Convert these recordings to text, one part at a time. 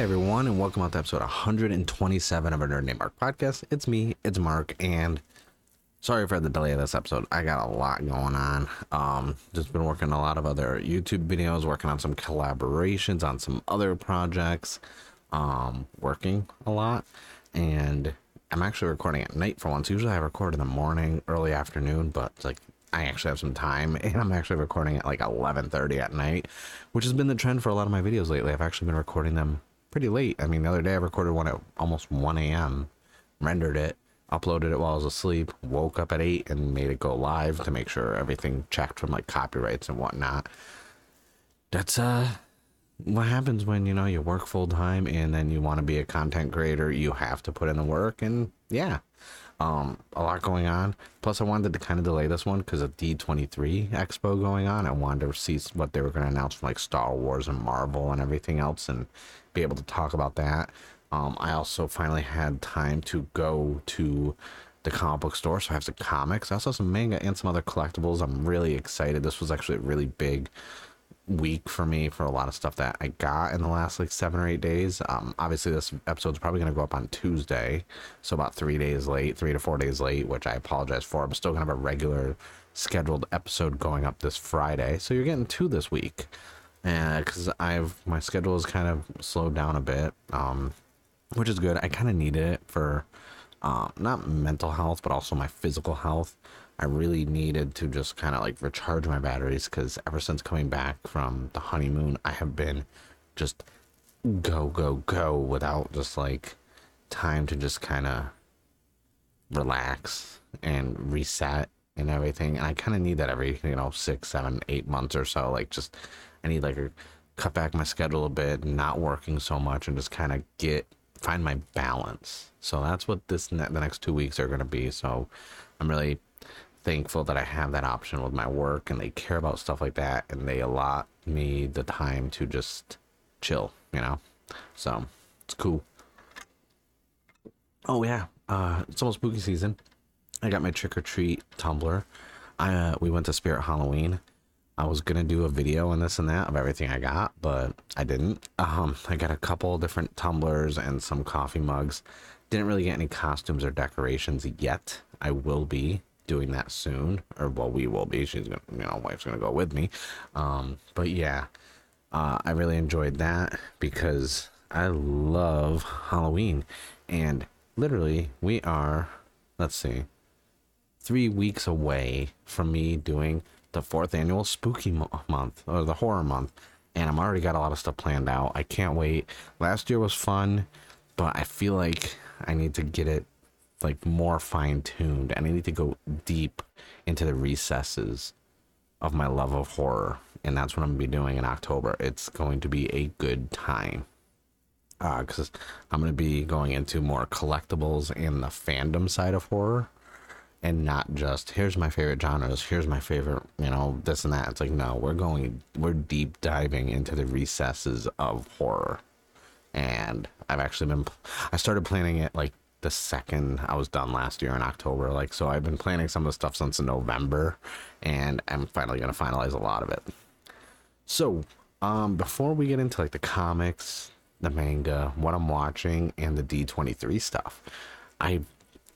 Hey everyone, and welcome out to episode 127 of A Nerd Named Mark podcast. It's me, it's Mark, and sorry for the delay of this episode. I got a lot going on. Um, just been working a lot of other YouTube videos, working on some collaborations on some other projects, um, working a lot, and I'm actually recording at night for once. Usually I record in the morning, early afternoon, but like I actually have some time and I'm actually recording at like 11:30 at night, which has been the trend for a lot of my videos lately. I've actually been recording them pretty late. I mean, the other day I recorded one at almost 1 a.m., rendered it, uploaded it while I was asleep, woke up at 8 and made it go live to make sure everything checked from like copyrights and whatnot. That's uh what happens when you know you work full time and then you want to be a content creator you have to put in the work and yeah um a lot going on plus i wanted to kind of delay this one because of d23 expo going on i wanted to see what they were going to announce from like star wars and marvel and everything else and be able to talk about that. Um, I also finally had time to go to the comic book store, so I have some comics. I also have some manga and some other collectibles. I'm really excited. This was actually a really big week for me for a lot of stuff that I got in the last like seven or eight days. Um, obviously, this episode's probably going to go up on Tuesday, so about three days late, three to four days late, which I apologize for. I'm still going to have a regular scheduled episode going up this Friday, so you're getting two this week and because I've my schedule is kind of slowed down a bit, um, which is good. I kind of needed it for um, not mental health, but also my physical health. I really needed to just kind of like recharge my batteries because ever since coming back from the honeymoon, I have been just go go go without just like time to just kind of relax and reset and everything. And I kind of need that every you know six, seven, eight months or so. Like just I need like a cut back my schedule a bit, not working so much, and just kind of get find my balance. So that's what this the next two weeks are going to be. So I'm really thankful that I have that option with my work, and they care about stuff like that, and they allot me the time to just chill. You know, so it's cool. Oh yeah, uh, it's almost spooky season. I got my trick or treat tumbler. I uh, we went to Spirit Halloween I was gonna do a video and this and that of everything I got, but I didn't. Um, I got a couple different tumblers and some coffee mugs. Didn't really get any costumes or decorations yet. I will be doing that soon, or well, we will be. She's gonna, you know, wife's gonna go with me. Um, but yeah, uh, I really enjoyed that because I love Halloween, and literally we are, let's see, three weeks away from me doing the fourth annual spooky mo- month or the horror month and i'm already got a lot of stuff planned out. I can't wait. Last year was fun but i feel like i need to get it like more fine-tuned and i need to go deep into the recesses of my love of horror and that's what i'm to be doing in october. It's going to be a good time because uh, i'm going to be going into more collectibles and the fandom side of horror and not just here's my favorite genres, here's my favorite, you know, this and that. It's like no, we're going we're deep diving into the recesses of horror. And I've actually been I started planning it like the second I was done last year in October. Like so I've been planning some of the stuff since November and I'm finally going to finalize a lot of it. So, um before we get into like the comics, the manga, what I'm watching and the D23 stuff, I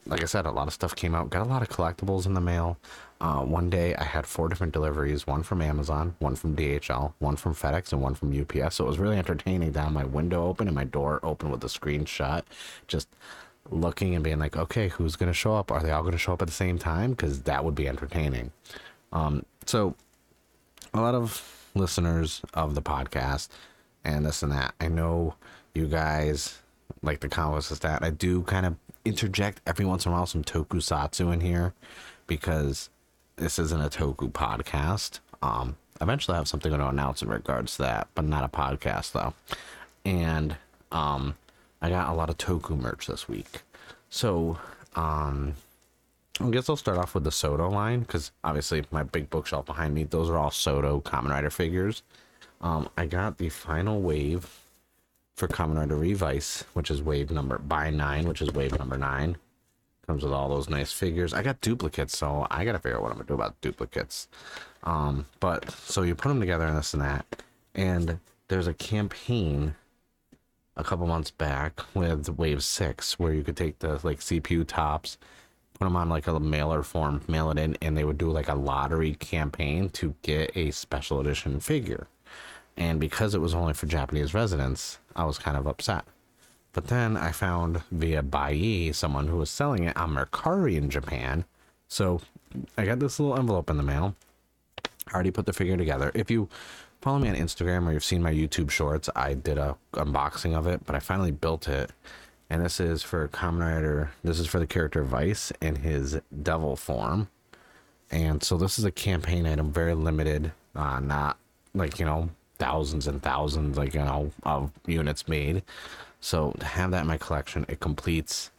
like I said, a lot of stuff came out. Got a lot of collectibles in the mail. Uh, one day I had four different deliveries one from Amazon, one from DHL, one from FedEx, and one from UPS. So it was really entertaining to have my window open and my door open with the screen shut. Just looking and being like, okay, who's going to show up? Are they all going to show up at the same time? Because that would be entertaining. Um, so a lot of listeners of the podcast and this and that, I know you guys like the comics of that. I do kind of interject every once in a while some tokusatsu in here because this isn't a toku podcast. Um, eventually I have something to announce in regards to that, but not a podcast though. And um, I got a lot of toku merch this week. So, um, I guess I'll start off with the Soto line because obviously my big bookshelf behind me, those are all Soto Kamen Rider figures. Um, I got the final wave for Kamen Rider Revice, which is wave number by nine, which is wave number nine. Comes with all those nice figures. I got duplicates, so I gotta figure out what I'm gonna do about duplicates. Um, but so you put them together and this and that, and there's a campaign a couple months back with Wave 6, where you could take the like CPU tops, put them on like a mailer form, mail it in, and they would do like a lottery campaign to get a special edition figure. And because it was only for Japanese residents, I was kind of upset. But then I found via Buyee someone who was selling it on Mercari in Japan. So I got this little envelope in the mail. I already put the figure together. If you follow me on Instagram or you've seen my YouTube shorts, I did a unboxing of it, but I finally built it. And this is for Kamen Rider. This is for the character Vice in his devil form. And so this is a campaign item, very limited, uh, not like, you know, thousands and thousands, like, you know, of units made. So to have that in my collection, it completes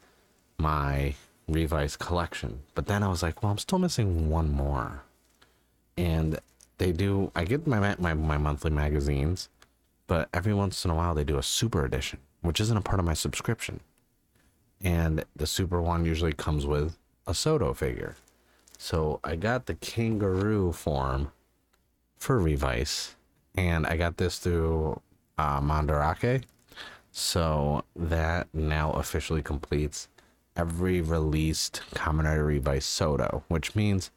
my Revice collection. But then I was like, well, I'm still missing one more. And they do, I get my, my, my monthly magazines, but every once in a while they do a super edition, which isn't a part of my subscription. And the super one usually comes with a Soto figure. So I got the kangaroo form for Revice, and I got this through uh, Mandarake so that now officially completes every released Kamen Rider Soto, which means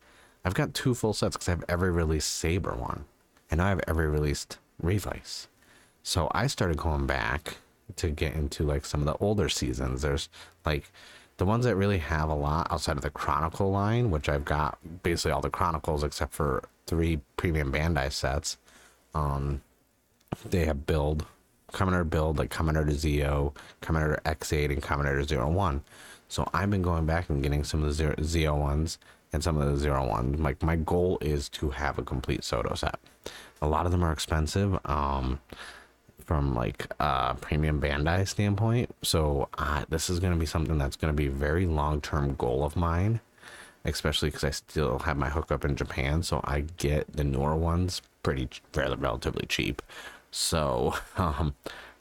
I've got two full sets because I have every released Saber one, and I have every released Revice. So I started going back to get into like some of the older seasons. There's like the ones that really have a lot outside of the Chronicle line, which I've got basically all the Chronicles except for three premium Bandai sets. Um, they have build Commander build like Kamen Rider Zi-O, Commander X8, and Kamen Rider Zero One. So I've been going back and getting some of the zero, Zi-O ones and some of the Zero ones. Like my goal is to have a complete Soto set. A lot of them are expensive. Um, from like a premium Bandai standpoint. So uh, this is going to be something that's going to be a very long term goal of mine, especially because I still have my hookup in Japan. So I get the newer ones pretty relatively cheap. So um,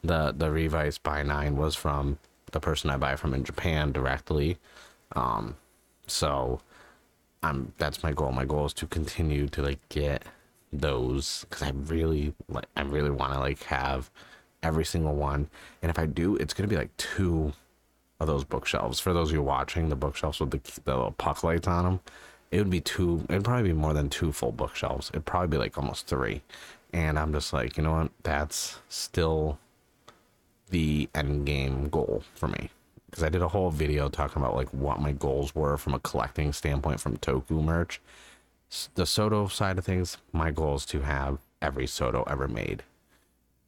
the the Revice Buy Nine was from the person I buy from in Japan directly. Um, so I'm that's my goal. My goal is to continue to like get those because I really like I really want to like have every single one. And if I do, it's gonna be like two of those bookshelves. For those of you watching, the bookshelves with the, the little puck lights on them, it would be two. It'd probably be more than two full bookshelves. It'd probably be like almost three. And I'm just like, you know what? That's still the end game goal for me. Because I did a whole video talking about like what my goals were from a collecting standpoint from Toku merch. The Soto side of things, my goal is to have every Soto ever made.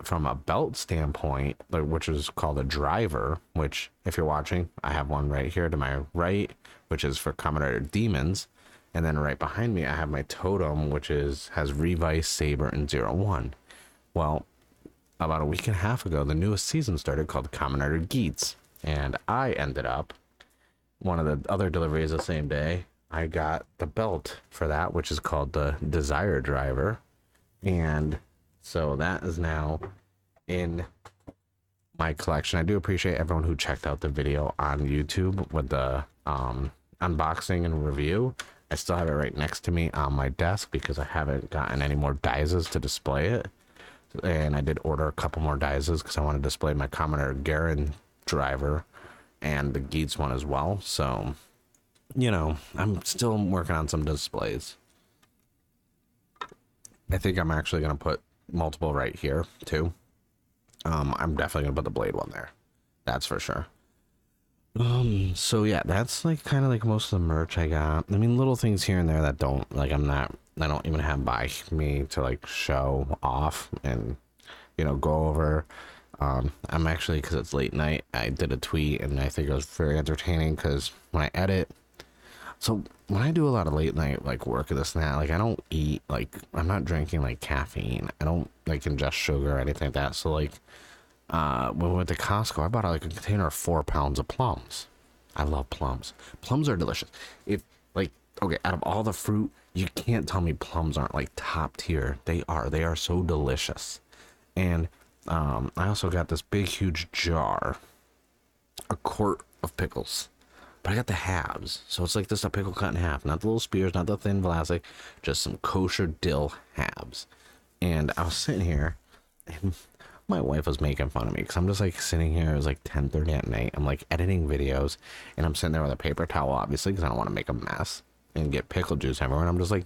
From a belt standpoint, which is called a driver, which if you're watching, I have one right here to my right, which is for Kamen Rider Demons and then right behind me, I have my totem, which is has Revice, Saber, and Zero One. Well, about a week and a half ago, the newest season started called Kamen Rider Geats, and I ended up one of the other deliveries the same day. I got the belt for that, which is called the Desire Driver, and so that is now in my collection. I do appreciate everyone who checked out the video on YouTube with the um, unboxing and review. I still have it right next to me on my desk because I haven't gotten any more Daises to display it. And I did order a couple more Daises because I want to display my Kamen Rider Garren driver and the Geats one as well. So, you know, I'm still working on some displays. I think I'm actually going to put multiple right here too. Um, I'm definitely to put the blade one there. That's for sure. Um, so yeah, that's like kind of like most of the merch I got. I mean, little things here and there that don't like I'm not I don't even have by me to like show off and you know go over. Um, I'm actually because it's late night. I did a tweet and I think it was very entertaining because when I edit, so when I do a lot of late night like work of this and that, like I don't eat like I'm not drinking like caffeine. I don't like ingest sugar or anything like that. So like uh, when we went to Costco, I bought like a container of four pounds of plums. I love plums. Plums are delicious. If like okay, out of all the fruit, you can't tell me plums aren't like top tier. They are. They are so delicious. And um, I also got this big, huge jar, a quart of pickles. But I got the halves, so it's like this a pickle cut in half, not the little spears, not the thin Vlasic, just some kosher dill halves. And I was sitting here, and my wife was making fun of me because I'm just like sitting here. It was like 10:30 at night. I'm like editing videos, and I'm sitting there with a paper towel, obviously, because I don't want to make a mess and get pickle juice everywhere. And I'm just like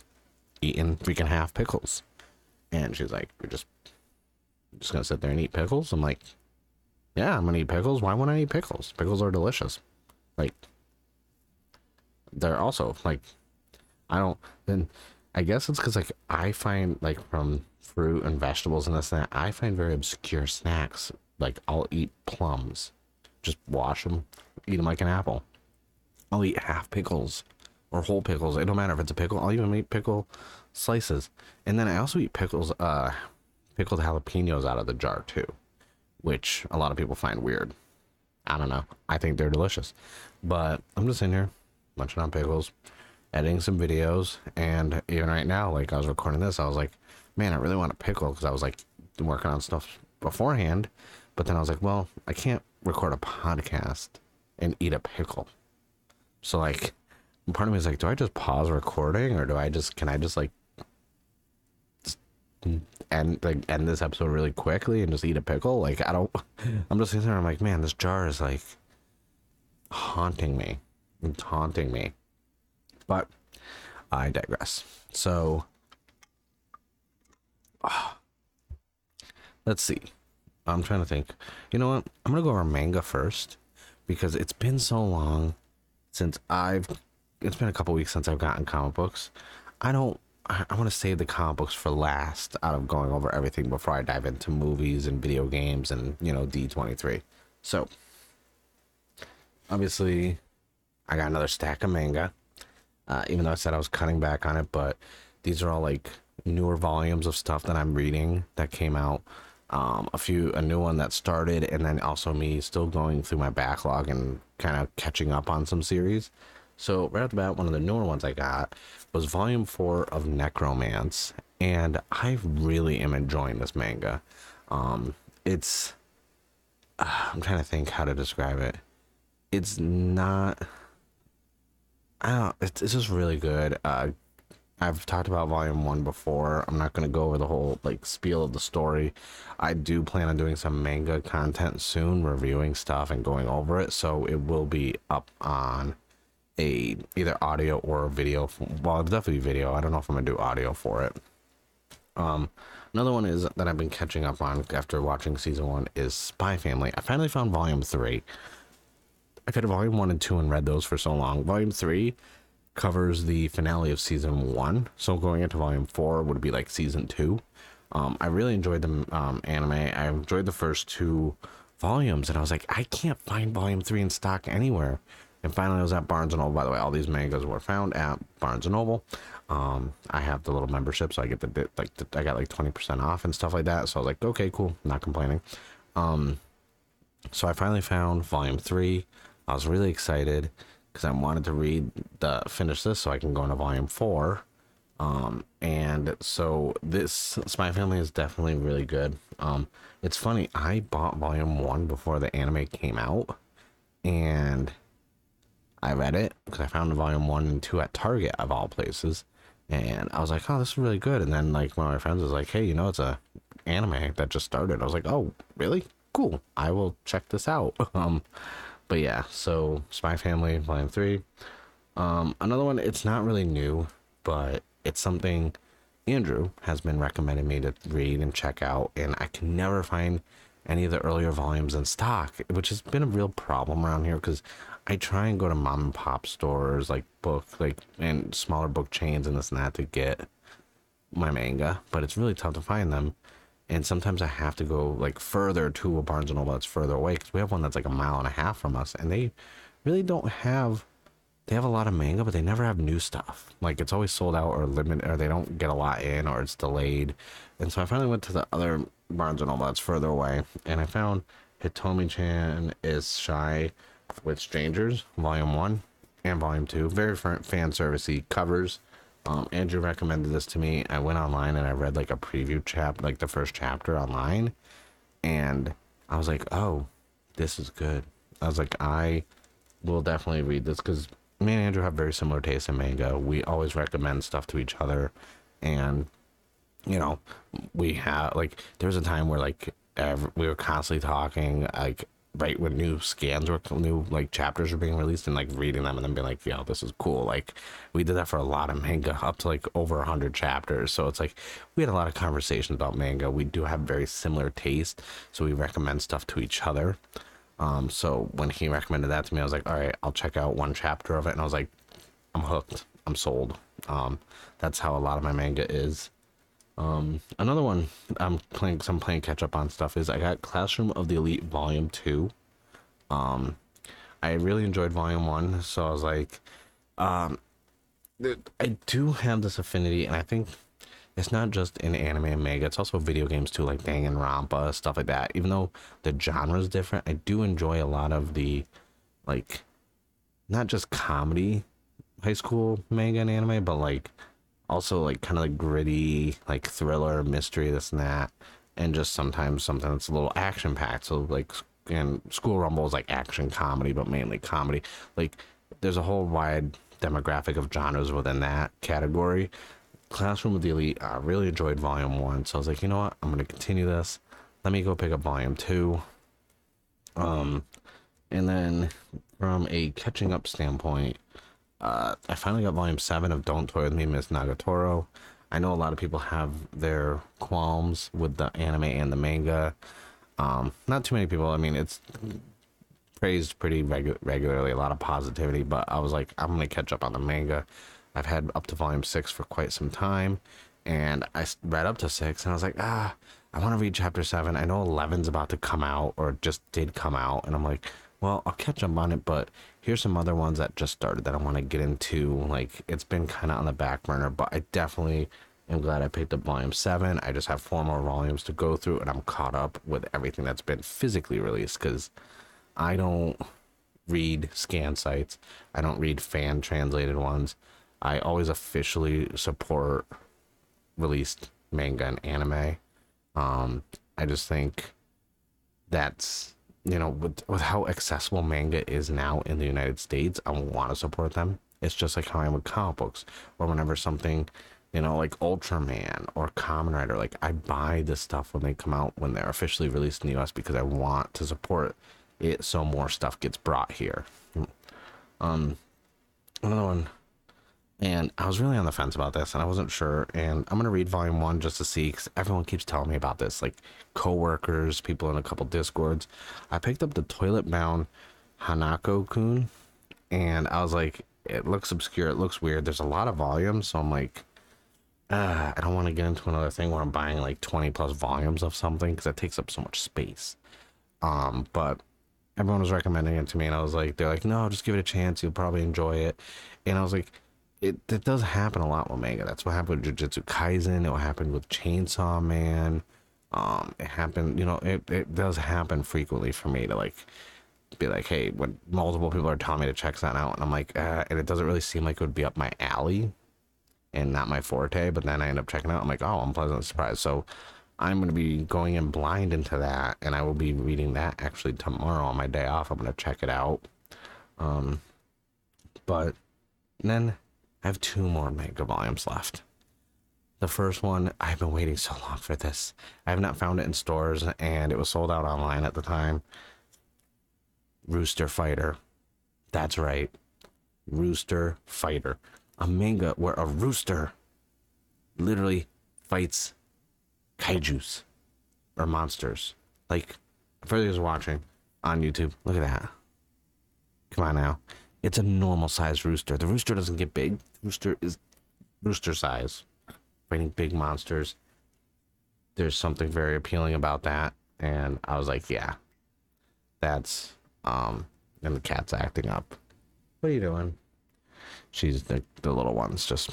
eating freaking half pickles. And she's like, "You're just just gonna sit there and eat pickles?" I'm like, "Yeah, I'm gonna eat pickles. Why wouldn't I eat pickles? Pickles are delicious. Like, they're also like, I don't. Then I guess it's because like I find like from fruit and vegetables and this and that, I find very obscure snacks. Like I'll eat plums, just wash them, eat them like an apple. I'll eat half pickles or whole pickles. It don't matter if it's a pickle. I'll even eat pickle slices, and then I also eat pickles, uh, pickled jalapenos out of the jar too, which a lot of people find weird. I don't know. I think they're delicious, but I'm just in here munching on pickles, editing some videos, and even right now, like I was recording this, I was like, man, I really want a pickle because I was like working on stuff beforehand, but then I was like, well, I can't record a podcast and eat a pickle. So like, part of me is like, do I just pause recording or do I just can I just like end like end this episode really quickly and just eat a pickle? Like I don't. I'm just sitting there. I'm like, man, this jar is like haunting me. It's haunting me. But I digress. So ah, let's see. I'm trying to think. You know what? I'm gonna go over manga first because it's been so long since I've. It's been a couple weeks since I've gotten comic books. I don't. I want to save the comic books for last out of going over everything before I dive into movies and video games and you know D23. So obviously, I got another stack of manga. Uh, even though I said I was cutting back on it, but these are all like newer volumes of stuff that I'm reading that came out. Um, a few, a new one that started, and then also me still going through my backlog and kind of catching up on some series. So right off the bat, one of the newer ones I got was Volume Four of Necromance, and I really am enjoying this manga. Um, it's, uh, I'm trying to think how to describe it. It's not. Don't. It's, just really good. Uh, I've talked about volume one before. I'm not going to go over the whole like spiel of the story. I do plan on doing some manga content soon, reviewing stuff and going over it. So it will be up on a either audio or video. Well, it's definitely be video. I don't know if I'm gonna do audio for it. Um, another one is that I've been catching up on after watching season one is Spy Family. I finally found volume three. I've had volume one and two and read those for so long. Volume three covers the finale of season one. So going into volume four would be like season two. Um, I really enjoyed the um, anime. I enjoyed the first two volumes, and I was like, I can't find volume three in stock anywhere. And finally, I was at Barnes and Noble. By the way, all these mangas were found at Barnes and Noble. Um, I have the little membership, so I get the like the, I got like twenty percent off and stuff like that. So I was like, okay, cool, not complaining. Um, so I finally found volume three. I was really excited because I wanted to read the finish this so I can go into volume four. Um, and so this Spy Family is definitely really good. Um, it's funny, I bought volume one before the anime came out, and I read it because I found volume one and two at Target of all places, and I was like, oh, this is really good. And then like one of my friends was like, hey, you know, it's a anime that just started. I was like, oh, really? Cool. I will check this out. Um, but yeah, so Spy Family Volume Three. Um, another one. It's not really new, but it's something Andrew has been recommending me to read and check out, and I can never find any of the earlier volumes in stock, which has been a real problem around here because I try and go to mom and pop stores like book like and smaller book chains and this and that to get my manga, but it's really tough to find them and sometimes I have to go like further to a Barnes and Noble that's further away because we have one that's like a mile and a half from us, and they really don't have. They have a lot of manga, but they never have new stuff. Like it's always sold out or limited, or they don't get a lot in, or it's delayed. And so I finally went to the other Barnes and Noble that's further away, and I found Hitomi-chan is shy with strangers, volume one and volume two. Very fan servicey covers um, Andrew recommended this to me. I went online and I read like a preview chap, like the first chapter online, and I was like, "Oh, this is good." I was like, "I will definitely read this because me and Andrew have very similar tastes in manga. We always recommend stuff to each other, and you know, we have like there was a time where like every, we were constantly talking like right when new scans were new like chapters were being released and like reading them and then being like yo this is cool. Like we did that for a lot of manga up to like over 100 chapters. So it's like we had a lot of conversations about manga. We do have very similar taste so we recommend stuff to each other. Um so when he recommended that to me i was like all right i'll check out one chapter of it. And i was like i'm hooked. I'm sold. Um that's how a lot of my manga is um, another one I'm playing, some playing catch up on stuff is I got Classroom of the Elite Volume Two. Um, I really enjoyed Volume One, so I was like, um, I do have this affinity, and I think it's not just in anime and manga; it's also video games too, like Danganronpa stuff like that. Even though the genre is different, I do enjoy a lot of the, like, not just comedy high school manga and anime, but like also like kind of like gritty, like thriller, mystery, this and that, and just sometimes something that's a little action packed. So like, and School Rumble is like action comedy, but mainly comedy. Like, there's a whole wide demographic of genres within that category. Classroom of the Elite, I really enjoyed Volume One, so I was like, you know what, I'm gonna continue this. Let me go pick up Volume Two. Um, and then from a catching up standpoint, uh, I finally got volume seven of Don't Toy with Me, Miss Nagatoro. I know a lot of people have their qualms with the anime and the manga. Um, not too many people. I mean, it's praised pretty regu- regularly, a lot of positivity, but I was like, I'm going to catch up on the manga. I've had up to volume six for quite some time, and I read up to six, and I was like, ah, I want to read chapter seven. I know 11's about to come out, or just did come out, and I'm like, well, I'll catch up on it, but here's some other ones that just started that I want to get into. Like, it's been kind of on the back burner, but I definitely am glad I picked up volume seven. I just have four more volumes to go through, and I'm caught up with everything that's been physically released because I don't read scan sites, I don't read fan translated ones. I always officially support released manga and anime. Um, I just think that's you know, with, with how accessible manga is now in the United States, I want to support them. It's just like how I am with comic books, or whenever something, you know, like Ultraman or Kamen Rider, like I buy this stuff when they come out when they're officially released in the US because I want to support it so more stuff gets brought here. Um, another one and I was really on the fence about this, and I wasn't sure. And I'm gonna read volume one just to see, because everyone keeps telling me about this, like coworkers, people in a couple discords. I picked up the Toilet Bound Hanako Kun, and I was like, it looks obscure, it looks weird. There's a lot of volumes, so I'm like, uh, I don't want to get into another thing where I'm buying like 20 plus volumes of something because that takes up so much space. Um, but everyone was recommending it to me, and I was like, they're like, no, just give it a chance, you'll probably enjoy it. And I was like it, it does happen a lot with manga. That's what happened with Jujutsu Kaisen. It happened with Chainsaw Man. Um, it happened, you know, it, it does happen frequently for me to like be like, hey, when multiple people are telling me to check that out, and I'm like, uh, and it doesn't really seem like it would be up my alley and not my forte, but then I end up checking out. I'm like, oh, I'm pleasantly surprised. So I'm going to be going in blind into that, and I will be reading that actually tomorrow on my day off. I'm going to check it out. Um, but then I have two more manga volumes left. The first one, I've been waiting so long for this. I have not found it in stores, and it was sold out online at the time. Rooster Fighter. That's right. Rooster Fighter. A manga where a rooster literally fights kaijus or monsters. Like, for those watching on YouTube, look at that. Come on now. It's a normal sized rooster. The rooster doesn't get big. The rooster is rooster size. Fighting big monsters. There's something very appealing about that. And I was like, yeah. That's um and the cat's acting up. What are you doing? She's the the little one's just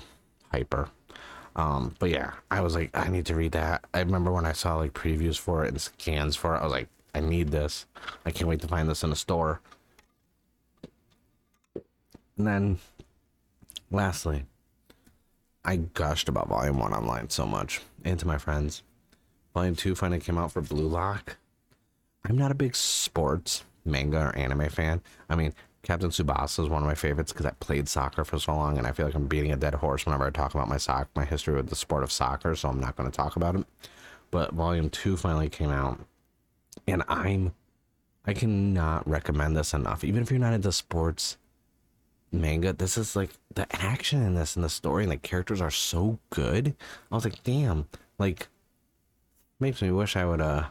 hyper. Um, but yeah, I was like, I need to read that. I remember when I saw like previews for it and scans for it, I was like, I need this. I can't wait to find this in a store. And then, lastly, I gushed about Volume 1 online so much, and to my friends. Volume 2 finally came out for Blue Lock. I'm not a big sports, manga, or anime fan. I mean, Captain Tsubasa is one of my favorites because I played soccer for so long, and I feel like I'm beating a dead horse whenever I talk about my sock, my history with the sport of soccer, so I'm not going to talk about it. But Volume 2 finally came out, And I'm I cannot recommend this enough. Even if you're not into sports manga, this is like the action in this and the story and the characters are so good. I was like, damn, like makes me wish I would uh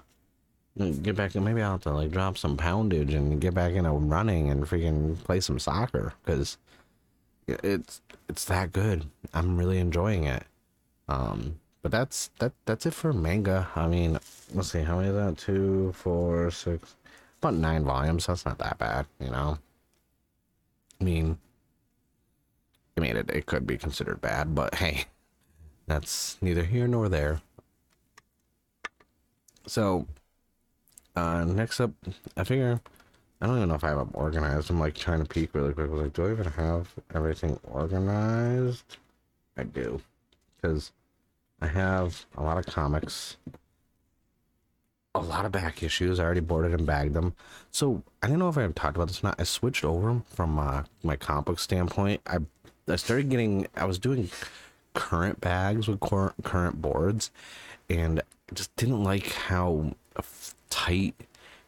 get back maybe I'll have to like drop some poundage and get back into running and freaking play some soccer because it's it's that good. I'm really enjoying it. Um but that's that that's it for manga. I mean, let's see, how many is that? Two, four, six, about nine volumes. That's not that bad, you know. I mean, I mean, it, it could be considered bad, but hey, that's neither here nor there. So, uh, next up, I figure I don't even know if I have them organized. I'm like trying to peek really quick. Was like, do I even have everything organized? I do, because I have a lot of comics, a lot of back issues. I already boarded and bagged them. So I don't know if I've talked about this or not. I switched over from uh, my comic book standpoint. I I started getting. I was doing current bags with current boards, and just didn't like how tight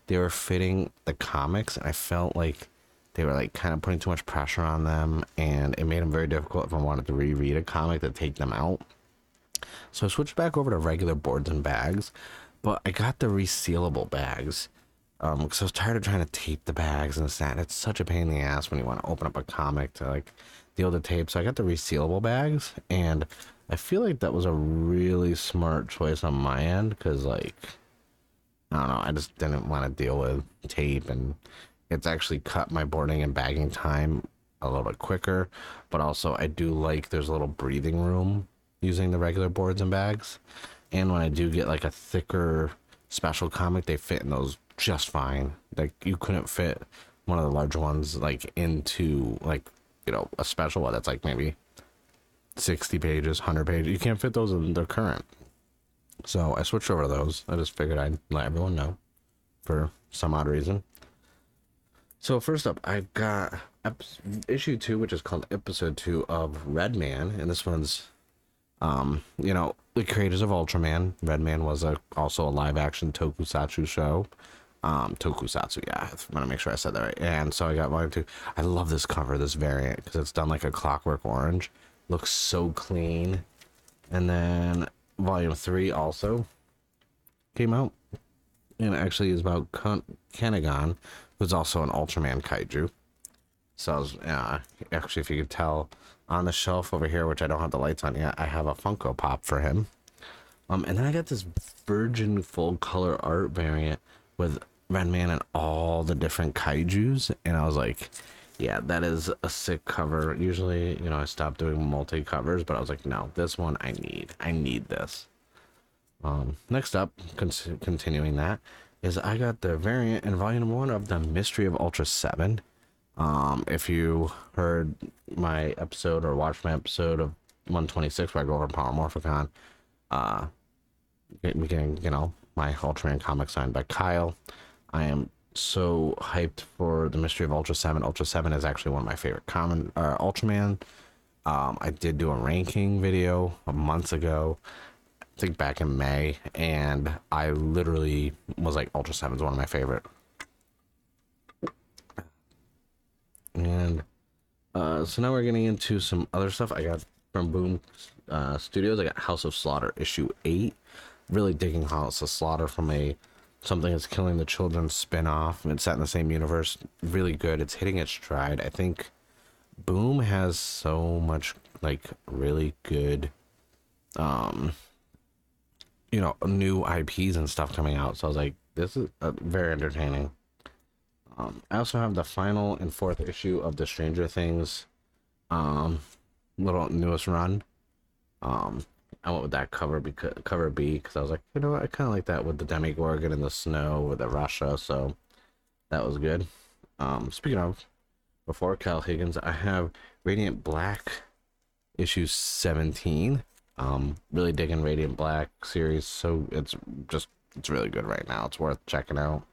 they were fitting the comics. And I felt like they were like kind of putting too much pressure on them, and it made them very difficult if I wanted to reread a comic to take them out. So I switched back over to regular boards and bags, but I got the resealable bags um because I was tired of trying to tape the bags and that. It's such a pain in the ass when you want to open up a comic to like deal with the tape. So I got the resealable bags, and I feel like that was a really smart choice on my end because like I don't know, I just didn't want to deal with tape and it's actually cut my boarding and bagging time a little bit quicker, but also I do like there's a little breathing room using the regular boards and bags. And when I do get like a thicker special comic, they fit in those just fine. Like you couldn't fit one of the larger ones like into like you know a special one that's like maybe 60 pages 100 pages you can't fit those in the current so i switched over to those i just figured i'd let everyone know for some odd reason so first up I've got issue two which is called episode two of Redman and this one's um, you know, the creators of Ultraman. Redman was a also a live action tokusatsu show. Um, tokusatsu, yeah. I want to make sure I said that right. And so I got volume two. I love this cover, this variant, because it's done like a clockwork orange. Looks so clean. And then volume three also came out. And actually is about Ken- Kanegon, who's also an Ultraman kaiju. So was, yeah, actually, if you could tell, on the shelf over here, which I don't have the lights on yet, I have a Funko Pop for him. Um, and then I got this virgin full color art variant with Redman and all the different kaiju's, and I was like, yeah, that is a sick cover. Usually, you know, I stopped doing multi covers, but I was like, no, this one I need. I need this. Um, next up, con- continuing that, is I got the variant in volume one of the Mystery of Ultra 7. Um, if you heard my episode or watched my episode of 126 where I go over Power Morphicon, uh, getting, you know, my Ultraman comic signed by Kyle. I am so hyped for the Mystery of Ultra 7. Ultra 7 is actually one of my favorite common uh, Ultraman. Um, I did do a ranking video a months ago, I think back in May, and I literally was like, Ultra 7 is one of my favorite And uh, so now we're getting into some other stuff I got from Boom uh, Studios. I got House of Slaughter issue eight. Really digging House of Slaughter from a something that's killing the children spin-off. It's set in the same universe. Really good. It's hitting its stride. I think Boom has so much like really good um you know new IPs and stuff coming out. So I was like, this is uh, very entertaining. Um, I also have the final and fourth issue of the Stranger Things um, little newest run. Um, I went with that cover because cover B because I was like, you know what, I kind of like that with the Demogorgon in the snow with the Russia, so that was good. Um, speaking of, before Kyle Higgins, I have Radiant Black issue 17. Um, really digging Radiant Black series, so it's just it's really good right now. It's worth checking out.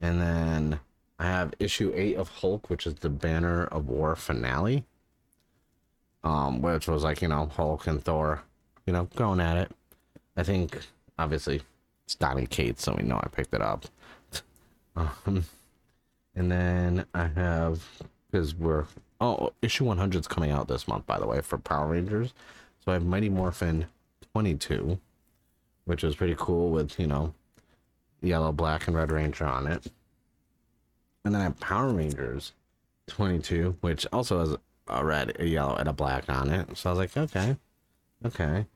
And then I have issue eight of Hulk, which is the Banner of War finale. Um, which was like, you know, Hulk and Thor, you know, going at it. I think obviously It's Donny Cates, so we know I picked it up. Um, and then I have because we're oh issue 100 is coming out this month by the way for Power Rangers. So I have Mighty Morphin 22, which is pretty cool with you know yellow, black, and red ranger on it. And then I have Power Rangers 22, which also has a red, a yellow, and a black on it. So I was like, okay, okay.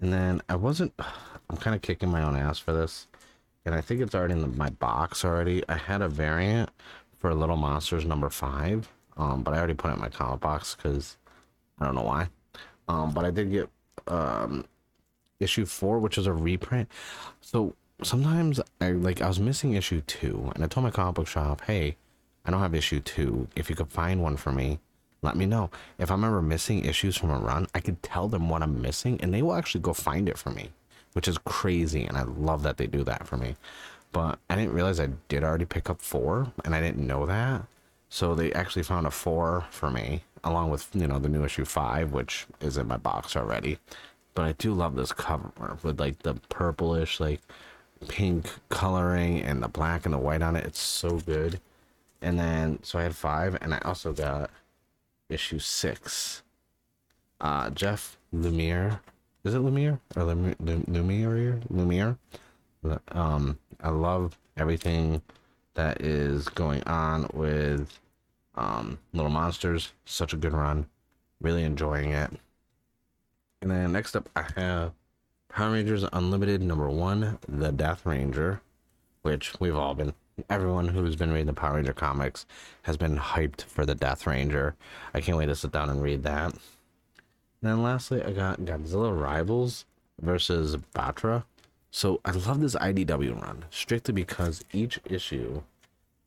And then I wasn't, I'm kind of kicking my own ass for this. And I think it's already in the, my box already. I had a variant for Little Monsters number five, um, but I already put it in my comic box because I don't know why. Um, but I did get um, issue four, which is a reprint. So sometimes I like I was missing issue two, and I told my comic book shop, "Hey, I don't have issue two. If you could find one for me, let me know. If I'm ever missing issues from a run, I could tell them what I'm missing, and they will actually go find it for me, which is crazy, and I love that they do that for me. But I didn't realize I did already pick up four, and I didn't know that. So they actually found a four for me, along with you know the new issue five, which is in my box already. But I do love this cover with like the purplish like pink coloring and the black and the white on it. It's so good. And then, so I had five, and I also got issue six. Uh, Jeff Lemire. Is it Lemire? Or Lemire? Lemire? Um, I love everything that is going on with um, Little Monsters. Such a good run. Really enjoying it. And then next up, I have Power Rangers Unlimited number one, The Death Ranger, which we've all been, everyone who's been reading the Power Ranger comics has been hyped for the Death Ranger. I can't wait to sit down and read that. And then lastly, I got Godzilla Rivals versus Battra. So I love this IDW run strictly because each issue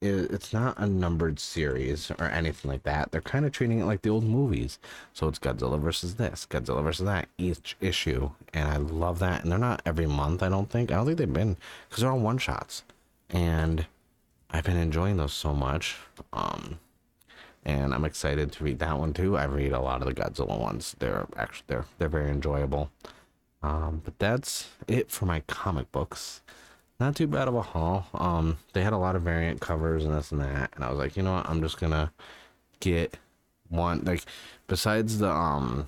it's not a numbered series or anything like that. They're kind of treating it like the old movies. So it's Godzilla versus this, Godzilla versus that, each issue. And I love that. And they're not every month, I don't think. I don't think they've been, because they're all one shots. And I've been enjoying those so much. Um, and I'm excited to read that one too. I read a lot of the Godzilla ones. They're actually they're they're very enjoyable. Um, but that's it for my comic books not too bad of a haul. Um, they had a lot of variant covers and this and that, and I was like, you know what, I'm just gonna get one like besides the um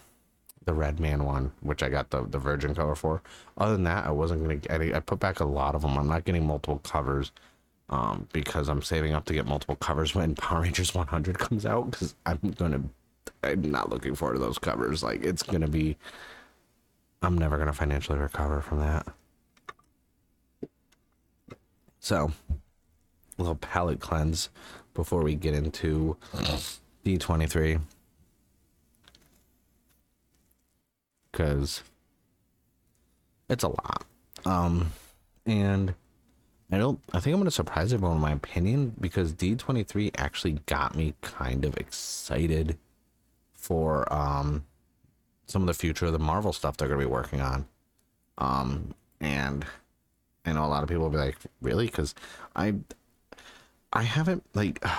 the Redman one which i got the the virgin cover for other than that i wasn't gonna get i put back a lot of them i'm not getting multiple covers um because i'm saving up to get multiple covers when power rangers 100 comes out because i'm gonna i'm not looking forward to those covers like it's gonna be i'm never gonna financially recover from that so, a little palate cleanse before we get into D23. Because it's a lot. Um, and I don't, I think I'm to surprise everyone in my opinion because D23 actually got me kind of excited for, um, some of the future of the Marvel stuff they're to be working on. Um, and I know a lot of people will be like, really? Because I, I haven't like, I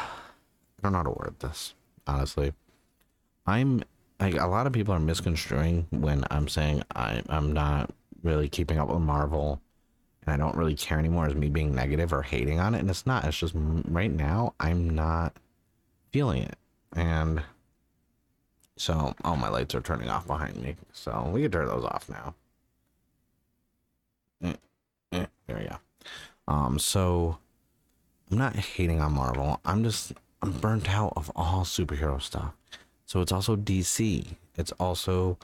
don't know how to word this honestly. I'm like a lot of people are misconstruing when I'm saying I I'm not really keeping up with Marvel and I don't really care anymore as me being negative or hating on it and it's not it's just right now I'm not feeling it and so all my lights are turning off behind me so we can turn those off now Eh, there we go. Um, so I'm not hating on Marvel. I'm just I'm burnt out of all superhero stuff. So it's also DC. It's also,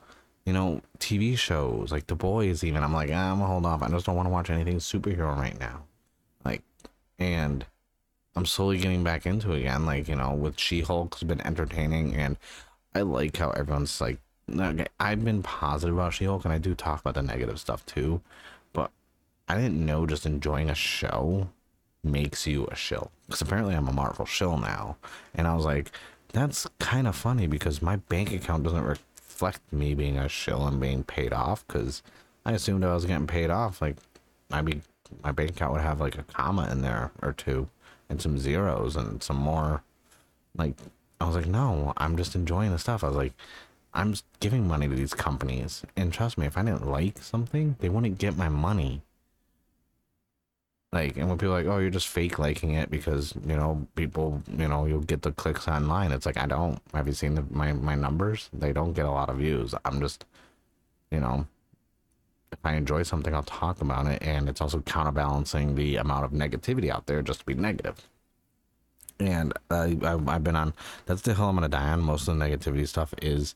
you know, TV shows like The Boys. Even I'm like, ah, I'm gonna hold off. I just don't want to watch anything superhero right now. Like, and I'm slowly getting back into it again. Like, you know, with She Hulk's been entertaining, and I like how everyone's like. Okay, I've been positive about She Hulk, and I do talk about the negative stuff too. But I didn't know just enjoying a show makes you a shill. Because apparently I'm a Marvel shill now. And I was like, that's kind of funny because my bank account doesn't reflect me being a shill and being paid off. Because I assumed I was getting paid off. Like, I mean, my bank account would have like a comma in there or two and some zeros and some more. Like, I was like, no, I'm just enjoying the stuff. I was like, I'm giving money to these companies. And trust me, if I didn't like something, they wouldn't get my money Like, and when people are like, oh, you're just fake liking it because you know people, you know, you'll get the clicks online. It's like I don't. Have you seen the, my my numbers? They don't get a lot of views. I'm just, you know, if I enjoy something, I'll talk about it, and it's also counterbalancing the amount of negativity out there just to be negative. And uh, I, I've been on. That's the hill I'm gonna die on. Most of the negativity stuff is,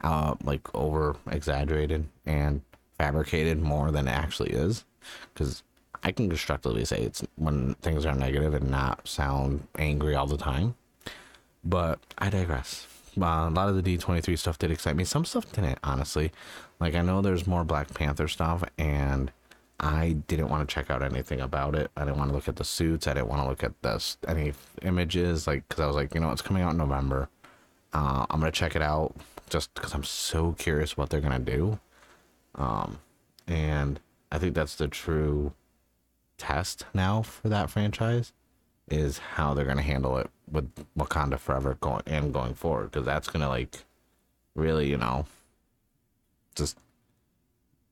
uh, like over exaggerated and fabricated more than it actually is, because I can constructively say it's when things are negative and not sound angry all the time. But I digress. Uh, a lot of the D23 stuff did excite me. Some stuff didn't, honestly. Like, I know there's more Black Panther stuff, and I didn't want to check out anything about it. I didn't want to look at the suits. I didn't want to look at this any images, like, because I was like, you know, it's coming out in November. Uh, I'm gonna check it out just because I'm so curious what they're gonna do. Um, and I think that's the true test now for that franchise is how they're going to handle it with Wakanda Forever going and going forward because that's going to like really, you know, just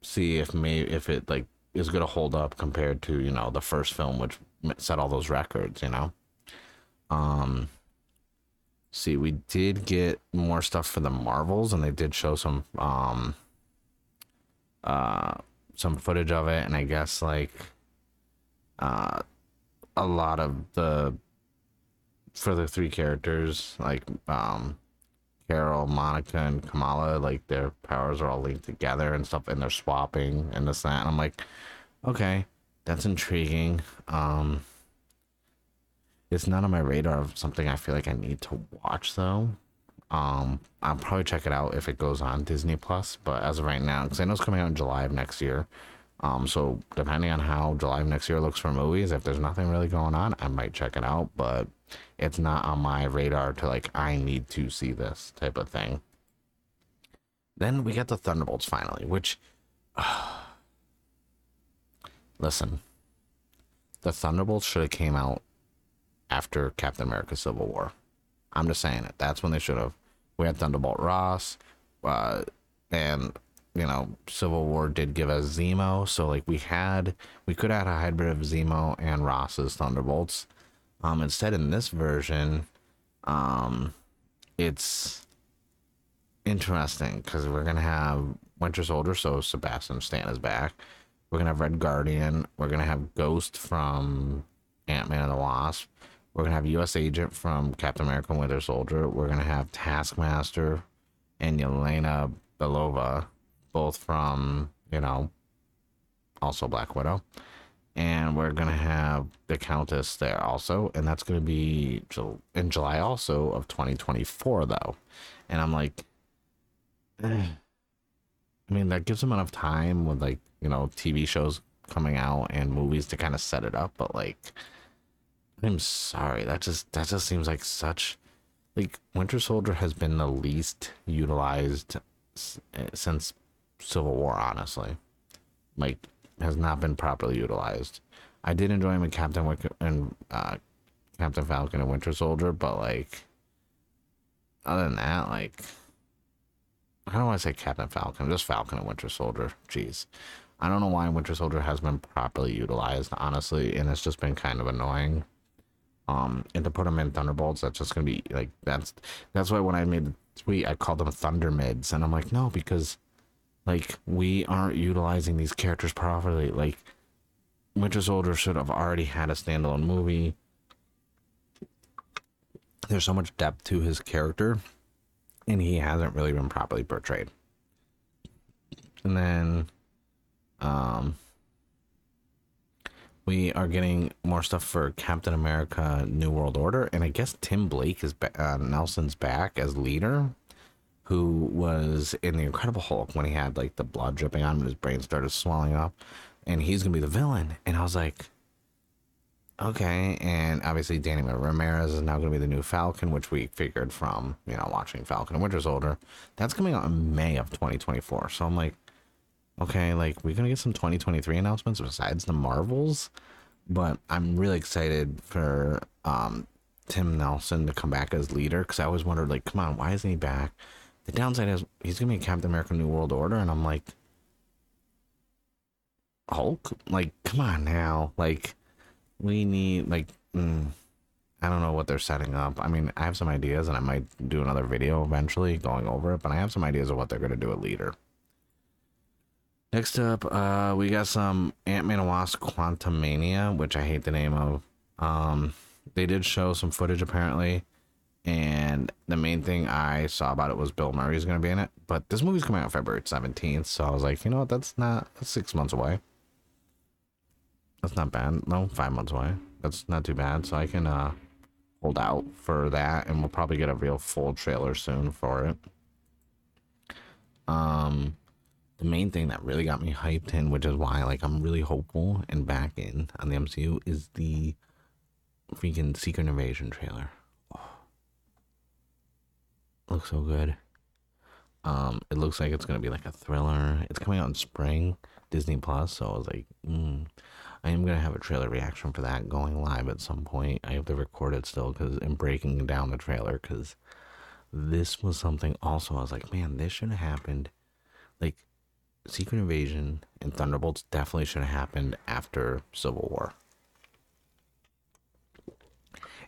see if may if it like is going to hold up compared to, you know, the first film which set all those records, you know. Um see, we did get more stuff for the Marvels and they did show some um uh some footage of it and I guess like uh, a lot of the for the three characters like um Carol, Monica, and Kamala, like their powers are all linked together and stuff, and they're swapping and this that. And I'm like, okay, that's intriguing. Um, it's not on my radar of something I feel like I need to watch though. Um, I'll probably check it out if it goes on Disney Plus, but as of right now, because I know it's coming out in July of next year, um, so depending on how July of next year looks for movies, if there's nothing really going on, I might check it out, but it's not on my radar to like I need to see this type of thing. Then we get the Thunderbolts finally, which uh, listen, the Thunderbolts should have came out after Captain America Civil War. I'm just saying it. That's when they should have. We had Thunderbolt Ross, uh, and you know, Civil War did give us Zemo, so like we had we could add a hybrid of Zemo and Ross's Thunderbolts. Um, instead, in this version, um, it's interesting because we're gonna have Winter Soldier, so Sebastian Stan is back. We're gonna have Red Guardian. We're gonna have Ghost from Ant Man and the Wasp. We're gonna have U.S. Agent from Captain America and Winter Soldier. We're gonna have Taskmaster and Yelena Belova both from, you know, also Black Widow. And we're going to have the Countess there also. And that's going to be in July also of 2024, though. And I'm like, eh. I mean, that gives them enough time with, like, you know, TV shows coming out and movies to kind of set it up. But, like, I'm sorry. That just, that just seems like such, like, Winter Soldier has been the least utilized since Civil War, honestly. Like, has not been properly utilized. I did enjoy him in Captain Wick and uh, Captain Falcon and Winter Soldier, but like, other than that, like, I don't want to say Captain Falcon, just Falcon and Winter Soldier. Jeez. I don't know why Winter Soldier has been properly utilized, honestly, and it's just been kind of annoying. Um, and to put them in Thunderbolts, that's just gonna be like that's that's why when I made the tweet, I called them Thunder Mids, and I'm like, no, because like we aren't utilizing these characters properly. Like Winter Soldier should have already had a standalone movie. There's so much depth to his character, and he hasn't really been properly portrayed. And then, um, we are getting more stuff for Captain America: New World Order, and I guess Tim Blake is ba- uh, Nelson's back as leader who was in the Incredible Hulk when he had like the blood dripping on him and his brain started swelling up, and he's gonna be the villain. And I was like, okay. And obviously, Danny Ramirez is now gonna be the new Falcon, which we figured from you know watching Falcon and Winter Soldier. That's coming out in May of 2024. So I'm like, okay, like we're gonna get some 2023 announcements besides the Marvels. But I'm really excited for um, Tim Nelson to come back as leader because I always wondered, like, come on, why isn't he back? The downside is he's gonna be Captain America: New World Order, and I'm like, Hulk. Like, come on now. Like, we need like mm, I don't know what they're setting up. I mean, I have some ideas, and I might do another video eventually going over it. But I have some ideas of what they're gonna do at Leader. Next up, uh, we got some Ant Man and Wasp Quantumania, which I hate the name of. Um, they did show some footage apparently, and the main thing I saw about it was Bill Murray's going to be in it. But this movie's coming out February 17th, so I was like, you know what, that's not that's six months away. That's not bad. No, five months away. That's not too bad. So I can uh, hold out for that, and we'll probably get a real full trailer soon for it. Um, the main thing that really got me hyped in, which is why like I'm really hopeful and back in on the MCU, is the freaking Secret Invasion trailer. Looks so good. Um, it looks like it's gonna be like a thriller. It's coming out in spring, Disney Plus. So I was like, mm, I am gonna have a trailer reaction for that going live at some point. I have to record it still because I'm breaking down the trailer because this was something also I was like, man, this should have happened. Like Secret Invasion and Thunderbolts definitely should have happened after Civil War.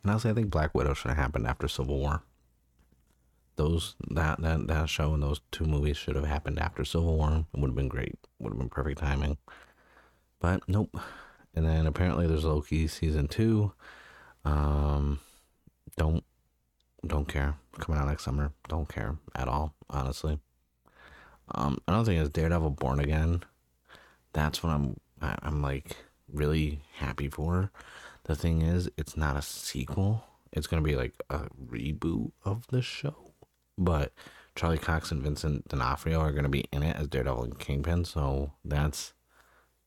And honestly, I think Black Widow should have happened after Civil War. Those that that that show and those two movies should have happened after Civil War. It would have been great. Would have been perfect timing. But nope. And then apparently there's Loki season two. Um, don't don't care. Coming out next summer. Don't care at all. Honestly. Um, another thing is Daredevil Born Again. That's what I'm I'm like really happy for. The thing is, it's not a sequel. It's gonna be like a reboot of the show. But Charlie Cox and Vincent D'Onofrio are gonna be in it as Daredevil and Kingpin, so that's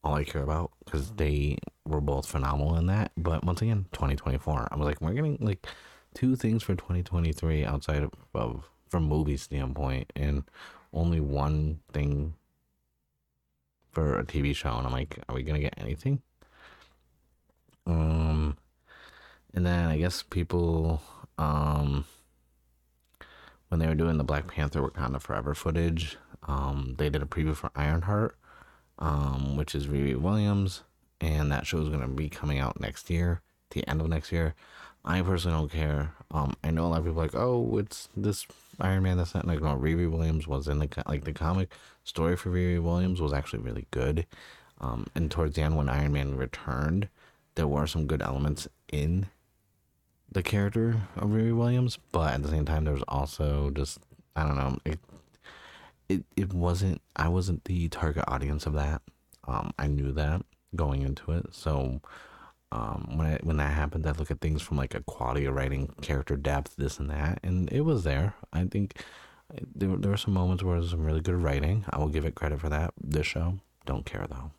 all I care about because they were both phenomenal in that. But once again, 2024. I was like, we're getting like two things for 2023 outside of, of from movie standpoint, and only one thing for a TV show, and I'm like, are we gonna get anything? Um, and then I guess people, um, when they were doing the Black Panther Wakanda Forever footage, um, they did a preview for Ironheart, um, which is Riri Williams, and that show is gonna be coming out next year, the end of next year. I personally don't care. Um, I know a lot of people like, oh, it's this Iron Man. That's not like no. Riri Williams was in the like the comic story for Riri Williams was actually really good. Um, and towards the end, when Iron Man returned, there were some good elements in the character of Riri Williams, but at the same time, there was also just I don't know. It it it wasn't. I wasn't the target audience of that. Um, I knew that going into it, so um, when I, when that happened, I look at things from like a quality of writing, character depth, this and that, and it was there. I think there there were some moments where there's some really good writing. I will give it credit for that. This show, don't care though.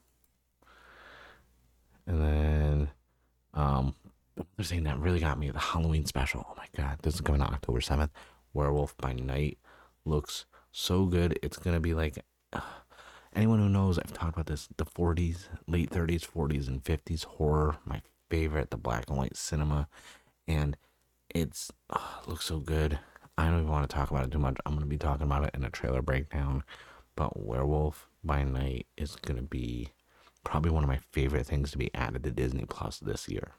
And then, they're saying that really got me the Halloween special. Oh my god, this is coming out October seventh. Werewolf by Night looks so good. It's gonna be like. Uh, anyone who knows, I've talked about this the 40s, late 30s, 40s, and 50s horror, my favorite, the black and white cinema. And it's it looks so good. I don't even want to talk about it too much. I'm going to be talking about it in a trailer breakdown. But Werewolf by Night is going to be probably one of my favorite things to be added to Disney Plus this year.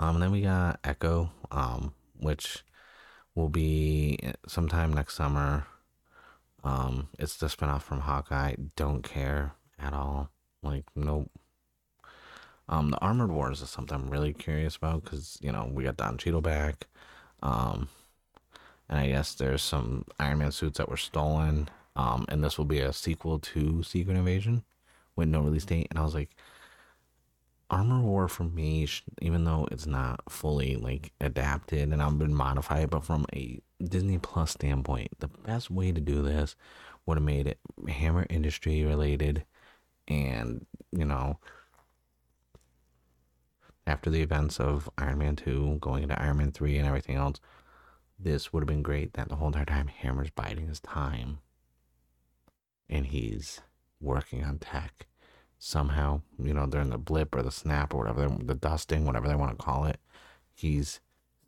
Um, and then we got Echo, um, which will be sometime next summer. Um, it's the spinoff from Hawkeye. Don't care at all. Like, nope. Um, the Armored Wars is something I'm really curious about because you know we got Don Cheadle back, um, and I guess there's some Iron Man suits that were stolen. Um, and this will be a sequel to Secret Invasion with no release date. And I was like, Armor War for me, even though it's not fully like adapted and I've been modified, but from a Disney Plus standpoint, the best way to do this would have made it Hammer industry related, and you know, after the events of Iron Man two, going into Iron Man three, and everything else, this would have been great. That the whole entire time Hammer's biding his time, and he's working on tech somehow, you know, during the blip or the snap or whatever, the dusting, whatever they want to call it, he's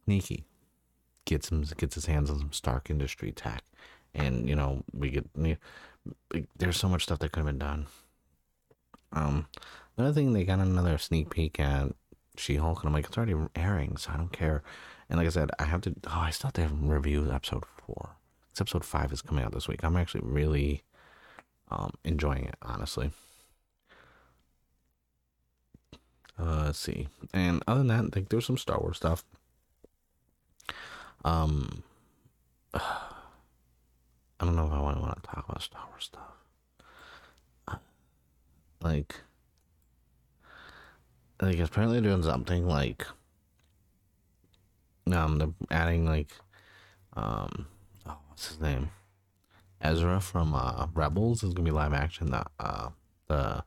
sneaky. Gets him, gets his hands on some Stark Industry tech, and you know we get. There's so much stuff that could have been done. Um, another thing, they got another sneak peek at She Hulk, and I'm like, it's already airing, so I don't care. And like I said, I have to. Oh, I still have to review episode four. Episode five is coming out this week. I'm actually really um, enjoying it, honestly. Uh, let's see. And other than that, like there's some Star Wars stuff. Um, I don't know if I want to, talk about Star Wars stuff. Uh, like, like apparently doing something like, um, they're adding like, um, oh, what's his name? Ezra from uh, Rebels is gonna be live action. The uh, the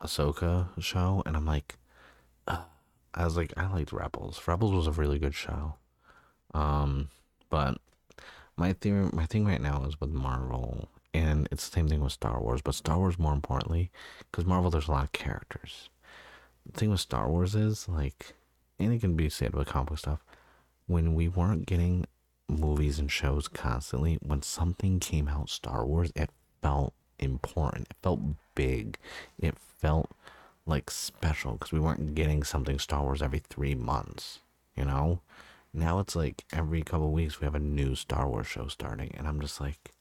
Ahsoka show, and I'm like, uh, I was like, I liked Rebels. Rebels was a really good show. Um, but my theory, my thing right now is with Marvel, and it's the same thing with Star Wars. But Star Wars more importantly, because Marvel there's a lot of characters. The thing with Star Wars is like, and it can be said with comic stuff. When we weren't getting movies and shows constantly, when something came out Star Wars, it felt important. It felt big. It felt like special because we weren't getting something Star Wars every three months, you know? Now it's like every couple weeks we have a new Star Wars show starting, and I'm just like,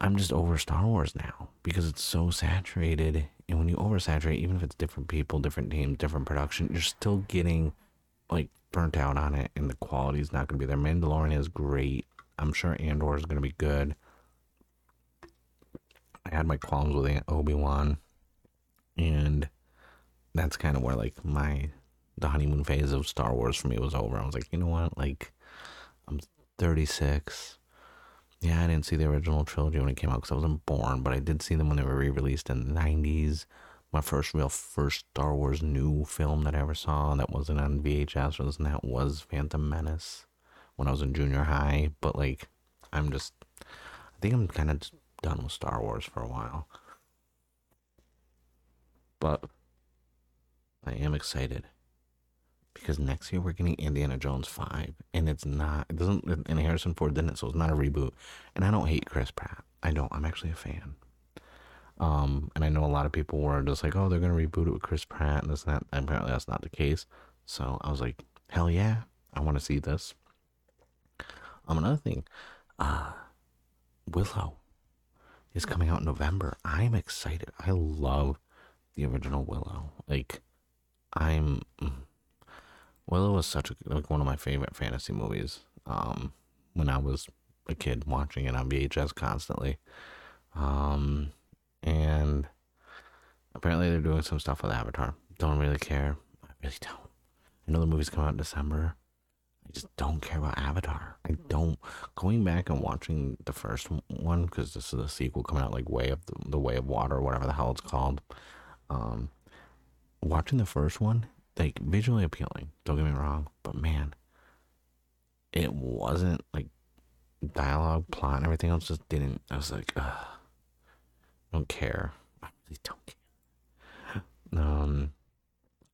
I'm just over Star Wars now because it's so saturated. And when you oversaturate, even if it's different people, different teams, different production, you're still getting like burnt out on it, and the quality is not going to be there. Mandalorian is great. I'm sure Andor is going to be good. I had my qualms with Obi Wan, and that's kind of where like my the honeymoon phase of Star Wars for me was over. I was like, you know what? Like, I'm 36. Yeah, I didn't see the original trilogy when it came out because I wasn't born, but I did see them when they were re-released in the 90s. My first real first Star Wars new film that I ever saw that wasn't on VHS and that was Phantom Menace when I was in junior high. But like, I'm just, I think I'm kind of done with Star Wars for a while. But I am excited because next year we're getting Indiana Jones 5 and it's not it doesn't and Harrison Ford didn't so it's not a reboot. And I don't hate Chris Pratt. I don't. I'm actually a fan. Um and I know a lot of people were just like oh they're gonna reboot it with Chris Pratt and this and that. And apparently that's not the case. So I was like hell yeah. I want to see this. Um another thing uh Willow is coming out in November. I'm excited. I love the original Willow like I'm Willow was such a, like one of my favorite fantasy movies. Um, when I was a kid watching it on VHS constantly. Um, and apparently they're doing some stuff with Avatar. Don't really care. I really don't. I know the movie's coming out in December. I just don't care about Avatar. I don't. Going back and watching the first one because this is a sequel coming out, like Way of the, the Way of Water, whatever the hell it's called. Um, watching the first one, like visually appealing. Don't get me wrong, but man, it wasn't like dialogue, plot, and everything else just didn't. I was like, Ugh, don't care. I really don't care. Um,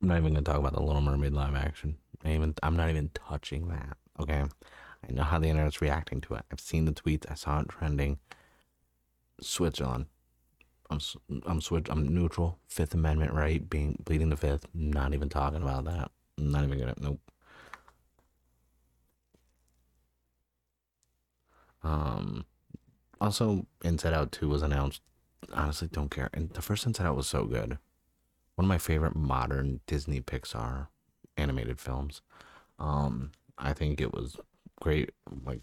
I'm not even gonna talk about the Little Mermaid live action. I even I'm not even touching that. Okay, I know how the internet's reacting to it. I've seen the tweets. I saw it trending. On. I'm I'm switch. I'm neutral. Fifth Amendment right, being bleeding the fifth. Not even talking about that. not even gonna. Nope. Um. Also, Inside Out Two was announced. Honestly, don't care. And the first Inside Out was so good. One of my favorite modern Disney Pixar animated films. Um, I think it was great, like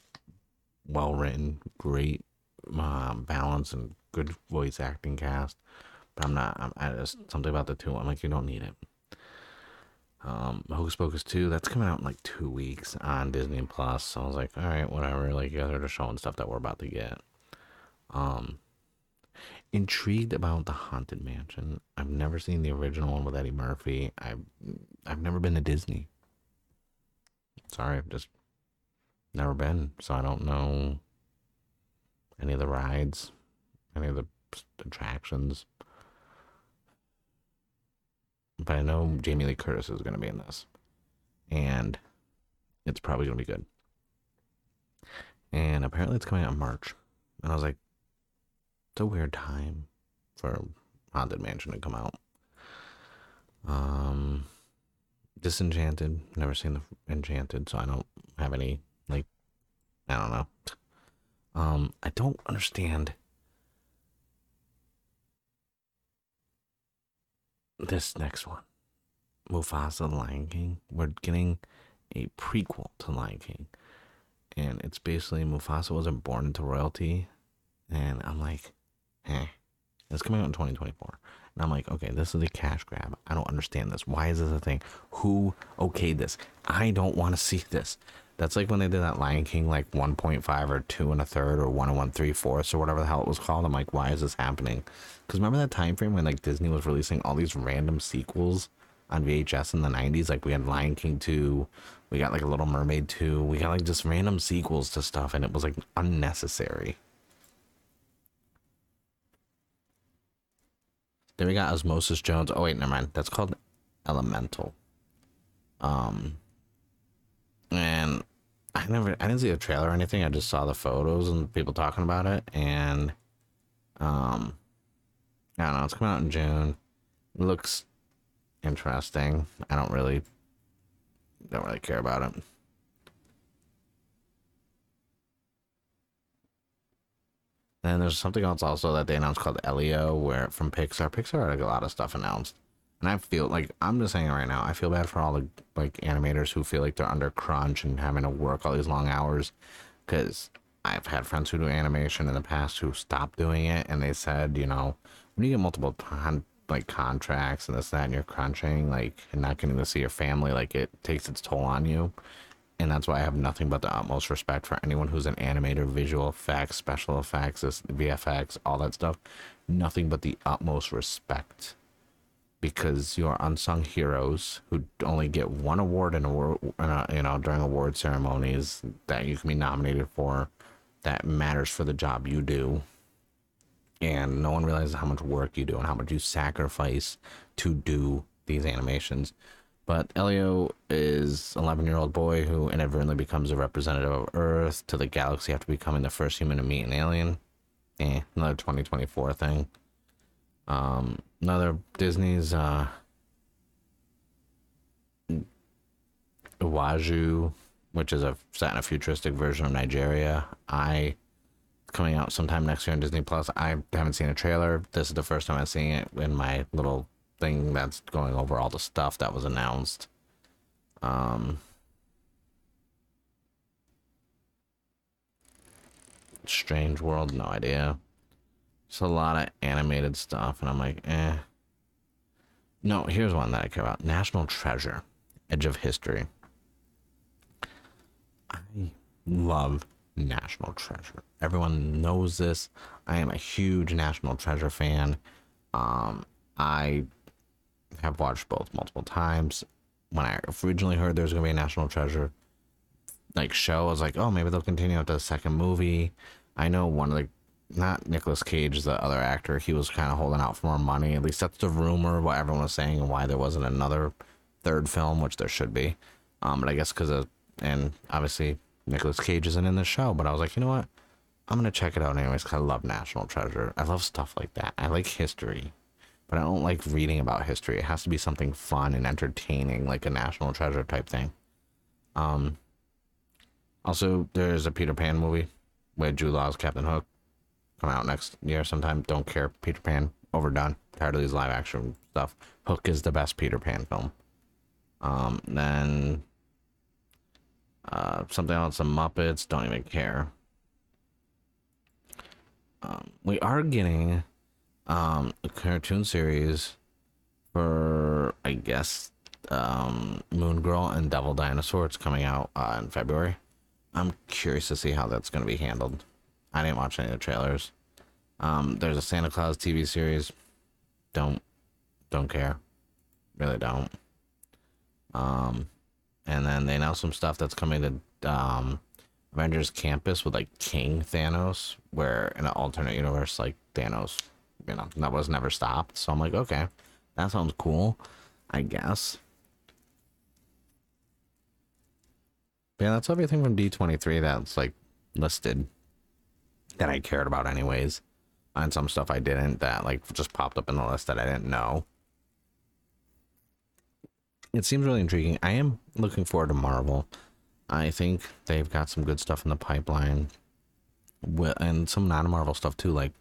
well written, great um, balance and good voice acting cast. But I'm not. I'm, I just something about the two. I'm like, you don't need it. Um, Hocus Pocus two. That's coming out in like two weeks on Disney Plus. So I was like, all right, whatever. Like you guys are just showing stuff that we're about to get. Um, intrigued about the Haunted Mansion. I've never seen the original one with Eddie Murphy. I've I've never been to Disney. Sorry, I've just never been, so I don't know any of the rides, any of the attractions. But I know Jamie Lee Curtis is going to be in this. And it's probably going to be good. And apparently it's coming out in March. And I was like, it's a weird time for Haunted Mansion to come out. Um, Disenchanted. Never seen the Enchanted, so I don't have any like. I don't know. Um, I don't understand this next one. Mufasa, the Lion King. We're getting a prequel to Lion King, and it's basically Mufasa wasn't born into royalty, and I'm like, eh. It's coming out in 2024. And I'm like, okay, this is a cash grab. I don't understand this. Why is this a thing? Who okayed this? I don't want to see this. That's like when they did that Lion King, like 1.5 or 2 and a third or 1 and 1 3 fourths or whatever the hell it was called. I'm like, why is this happening? Because remember that time frame when like Disney was releasing all these random sequels on VHS in the 90s? Like we had Lion King 2, we got like a Little Mermaid 2, we got like just random sequels to stuff and it was like unnecessary. Then we got Osmosis Jones. Oh wait, never mind. That's called Elemental. Um, and I never, I didn't see a trailer or anything. I just saw the photos and people talking about it, and um, I don't know. It's coming out in June. It looks interesting. I don't really, don't really care about it. And there's something else also that they announced called Elio, where from Pixar. Pixar had a lot of stuff announced, and I feel like I'm just saying right now. I feel bad for all the like animators who feel like they're under crunch and having to work all these long hours, because I've had friends who do animation in the past who stopped doing it, and they said, you know, when you get multiple ton, like contracts and this that, and you're crunching, like, and not getting to see your family, like it takes its toll on you and that's why I have nothing but the utmost respect for anyone who's an animator, visual effects, special effects, VFX, all that stuff. Nothing but the utmost respect. Because you're unsung heroes who only get one award in you know during award ceremonies that you can be nominated for that matters for the job you do. And no one realizes how much work you do and how much you sacrifice to do these animations but Elio is an 11 year old boy who inadvertently becomes a representative of Earth to the galaxy after becoming the first human to meet an alien. Eh, another 2024 thing. Um, another Disney's uh, Iwaju, which is a set in a futuristic version of Nigeria. I coming out sometime next year on Disney Plus. I haven't seen a trailer. This is the first time I'm seeing it in my little thing that's going over all the stuff that was announced. Um, Strange World, no idea. It's a lot of animated stuff, and I'm like, eh. No, here's one that I care about National Treasure, Edge of History. I love National Treasure. Everyone knows this. I am a huge National Treasure fan. Um, I have watched both multiple times. When I originally heard there was gonna be a National Treasure like show, I was like, oh, maybe they'll continue with the second movie. I know one of the not Nicolas Cage, the other actor, he was kind of holding out for more money. At least that's the rumor, what everyone was saying, and why there wasn't another third film, which there should be. Um, but I guess because of, and obviously Nicolas Cage isn't in the show, but I was like, you know what? I'm gonna check it out anyways because I love National Treasure. I love stuff like that. I like history but I don't like reading about history. It has to be something fun and entertaining, like a National Treasure type thing. Um, also, there's a Peter Pan movie with Jude Law's Captain Hook come out next year sometime. Don't care. Peter Pan overdone. Tired of these live action stuff. Hook is the best Peter Pan film. Um, then uh, something else. The Muppets. Don't even care. Um, we are getting um, a cartoon series for I guess um, Moon Girl and Devil Dinosaur. It's coming out uh, in February. I'm curious to see how that's going to be handled. I didn't watch any of the trailers. Um, there's a Santa Claus TV series. Don't don't care. Really don't. Um, and then they announced some stuff that's coming to um, Avengers Campus with like King Thanos, where in an alternate universe, like Thanos you know, that was never stopped. So I'm like, okay, that sounds cool, I guess. Yeah, that's everything from D23 that's like listed that I cared about, anyways. and some stuff I didn't that like just popped up in the list that I didn't know. It seems really intriguing. I am looking forward to Marvel. I think they've got some good stuff in the pipeline, and some non-Marvel stuff too, like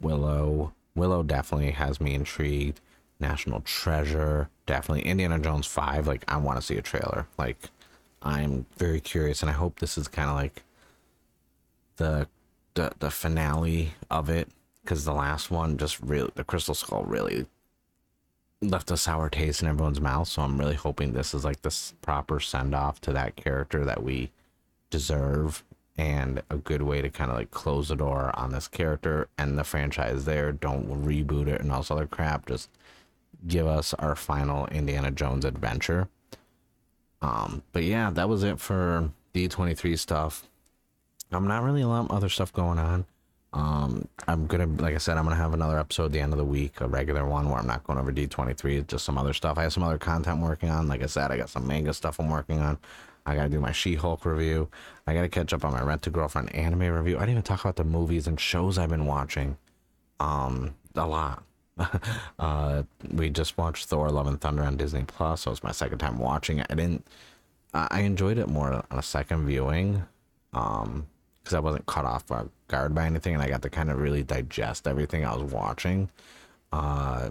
Willow. Willow definitely has me intrigued. National Treasure, definitely Indiana Jones 5. Like, I want to see a trailer. Like, I'm very curious, and I hope this is kind of like the, the the finale of it, because the last one just really, the Crystal Skull really left a sour taste in everyone's mouth. So I'm really hoping this is like this proper send off to that character that we deserve and a good way to kind of like close the door on this character and the franchise there. Don't reboot it and all this other crap. Just give us our final Indiana Jones adventure. Um, but yeah, that was it for D23 stuff. I'm not really a lot of other stuff going on. Um, I'm gonna, like I said, I'm gonna have another episode at the end of the week, a regular one where I'm not going over D23, just some other stuff. I have some other content working on. Like I said, I got some manga stuff I'm working on. I gotta do my She-Hulk review. I gotta catch up on my Rent a Girlfriend anime review. I didn't even talk about the movies and shows I've been watching. Um, a lot. uh, we just watched Thor: Love and Thunder on Disney Plus. So it was my second time watching it. I didn't. I enjoyed it more on a second viewing, um, because I wasn't caught off guard by anything, and I got to kind of really digest everything I was watching. Uh,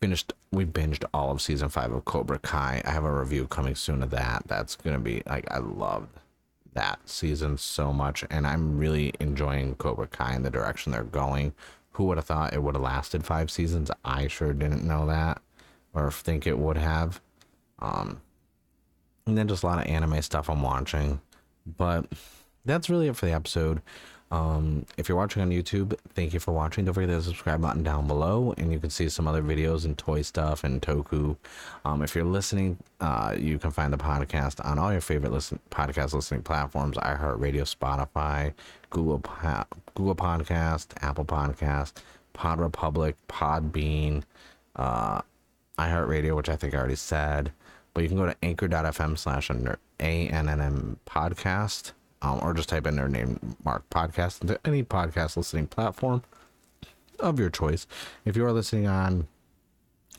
finished. We binged all of season five of Cobra Kai. I have a review coming soon of that. That's gonna be like I loved that season so much, and I'm really enjoying Cobra Kai and the direction they're going who would have thought it would have lasted five seasons? I sure didn't know that or think it would have. Um, and then just a lot of anime stuff I'm watching. But that's really it for the episode. Um, if you're watching on YouTube, thank you for watching. Don't forget the subscribe button down below, and you can see some other videos and toy stuff and Toku. Um, if you're listening, uh, you can find the podcast on all your favorite listen podcast listening platforms: iHeartRadio, Spotify, Google Google Podcast, Apple Podcast, Pod Republic, Podbean, uh, iHeartRadio, which I think I already said. But you can go to anchor.fm slash ANNM podcast um, or just type in their name, Mark Podcast, into any podcast listening platform of your choice. If you are listening on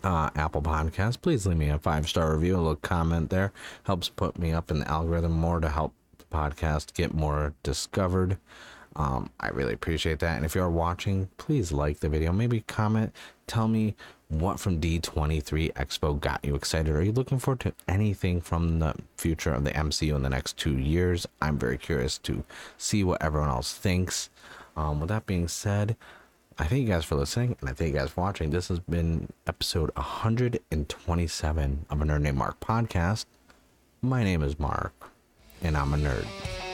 uh, Apple Podcast, please leave me a five star review, a little comment there. Helps put me up in the algorithm more to help the podcast get more discovered. Um, I really appreciate that. And if you're watching, please like the video. Maybe comment. Tell me what from D23 Expo got you excited? Are you looking forward to anything from the future of the MCU in the next two years? I'm very curious to see what everyone else thinks. Um, with that being said, I thank you guys for listening and I thank you guys for watching. This has been episode 127 of a Nerd Named Mark podcast. My name is Mark and I'm a nerd.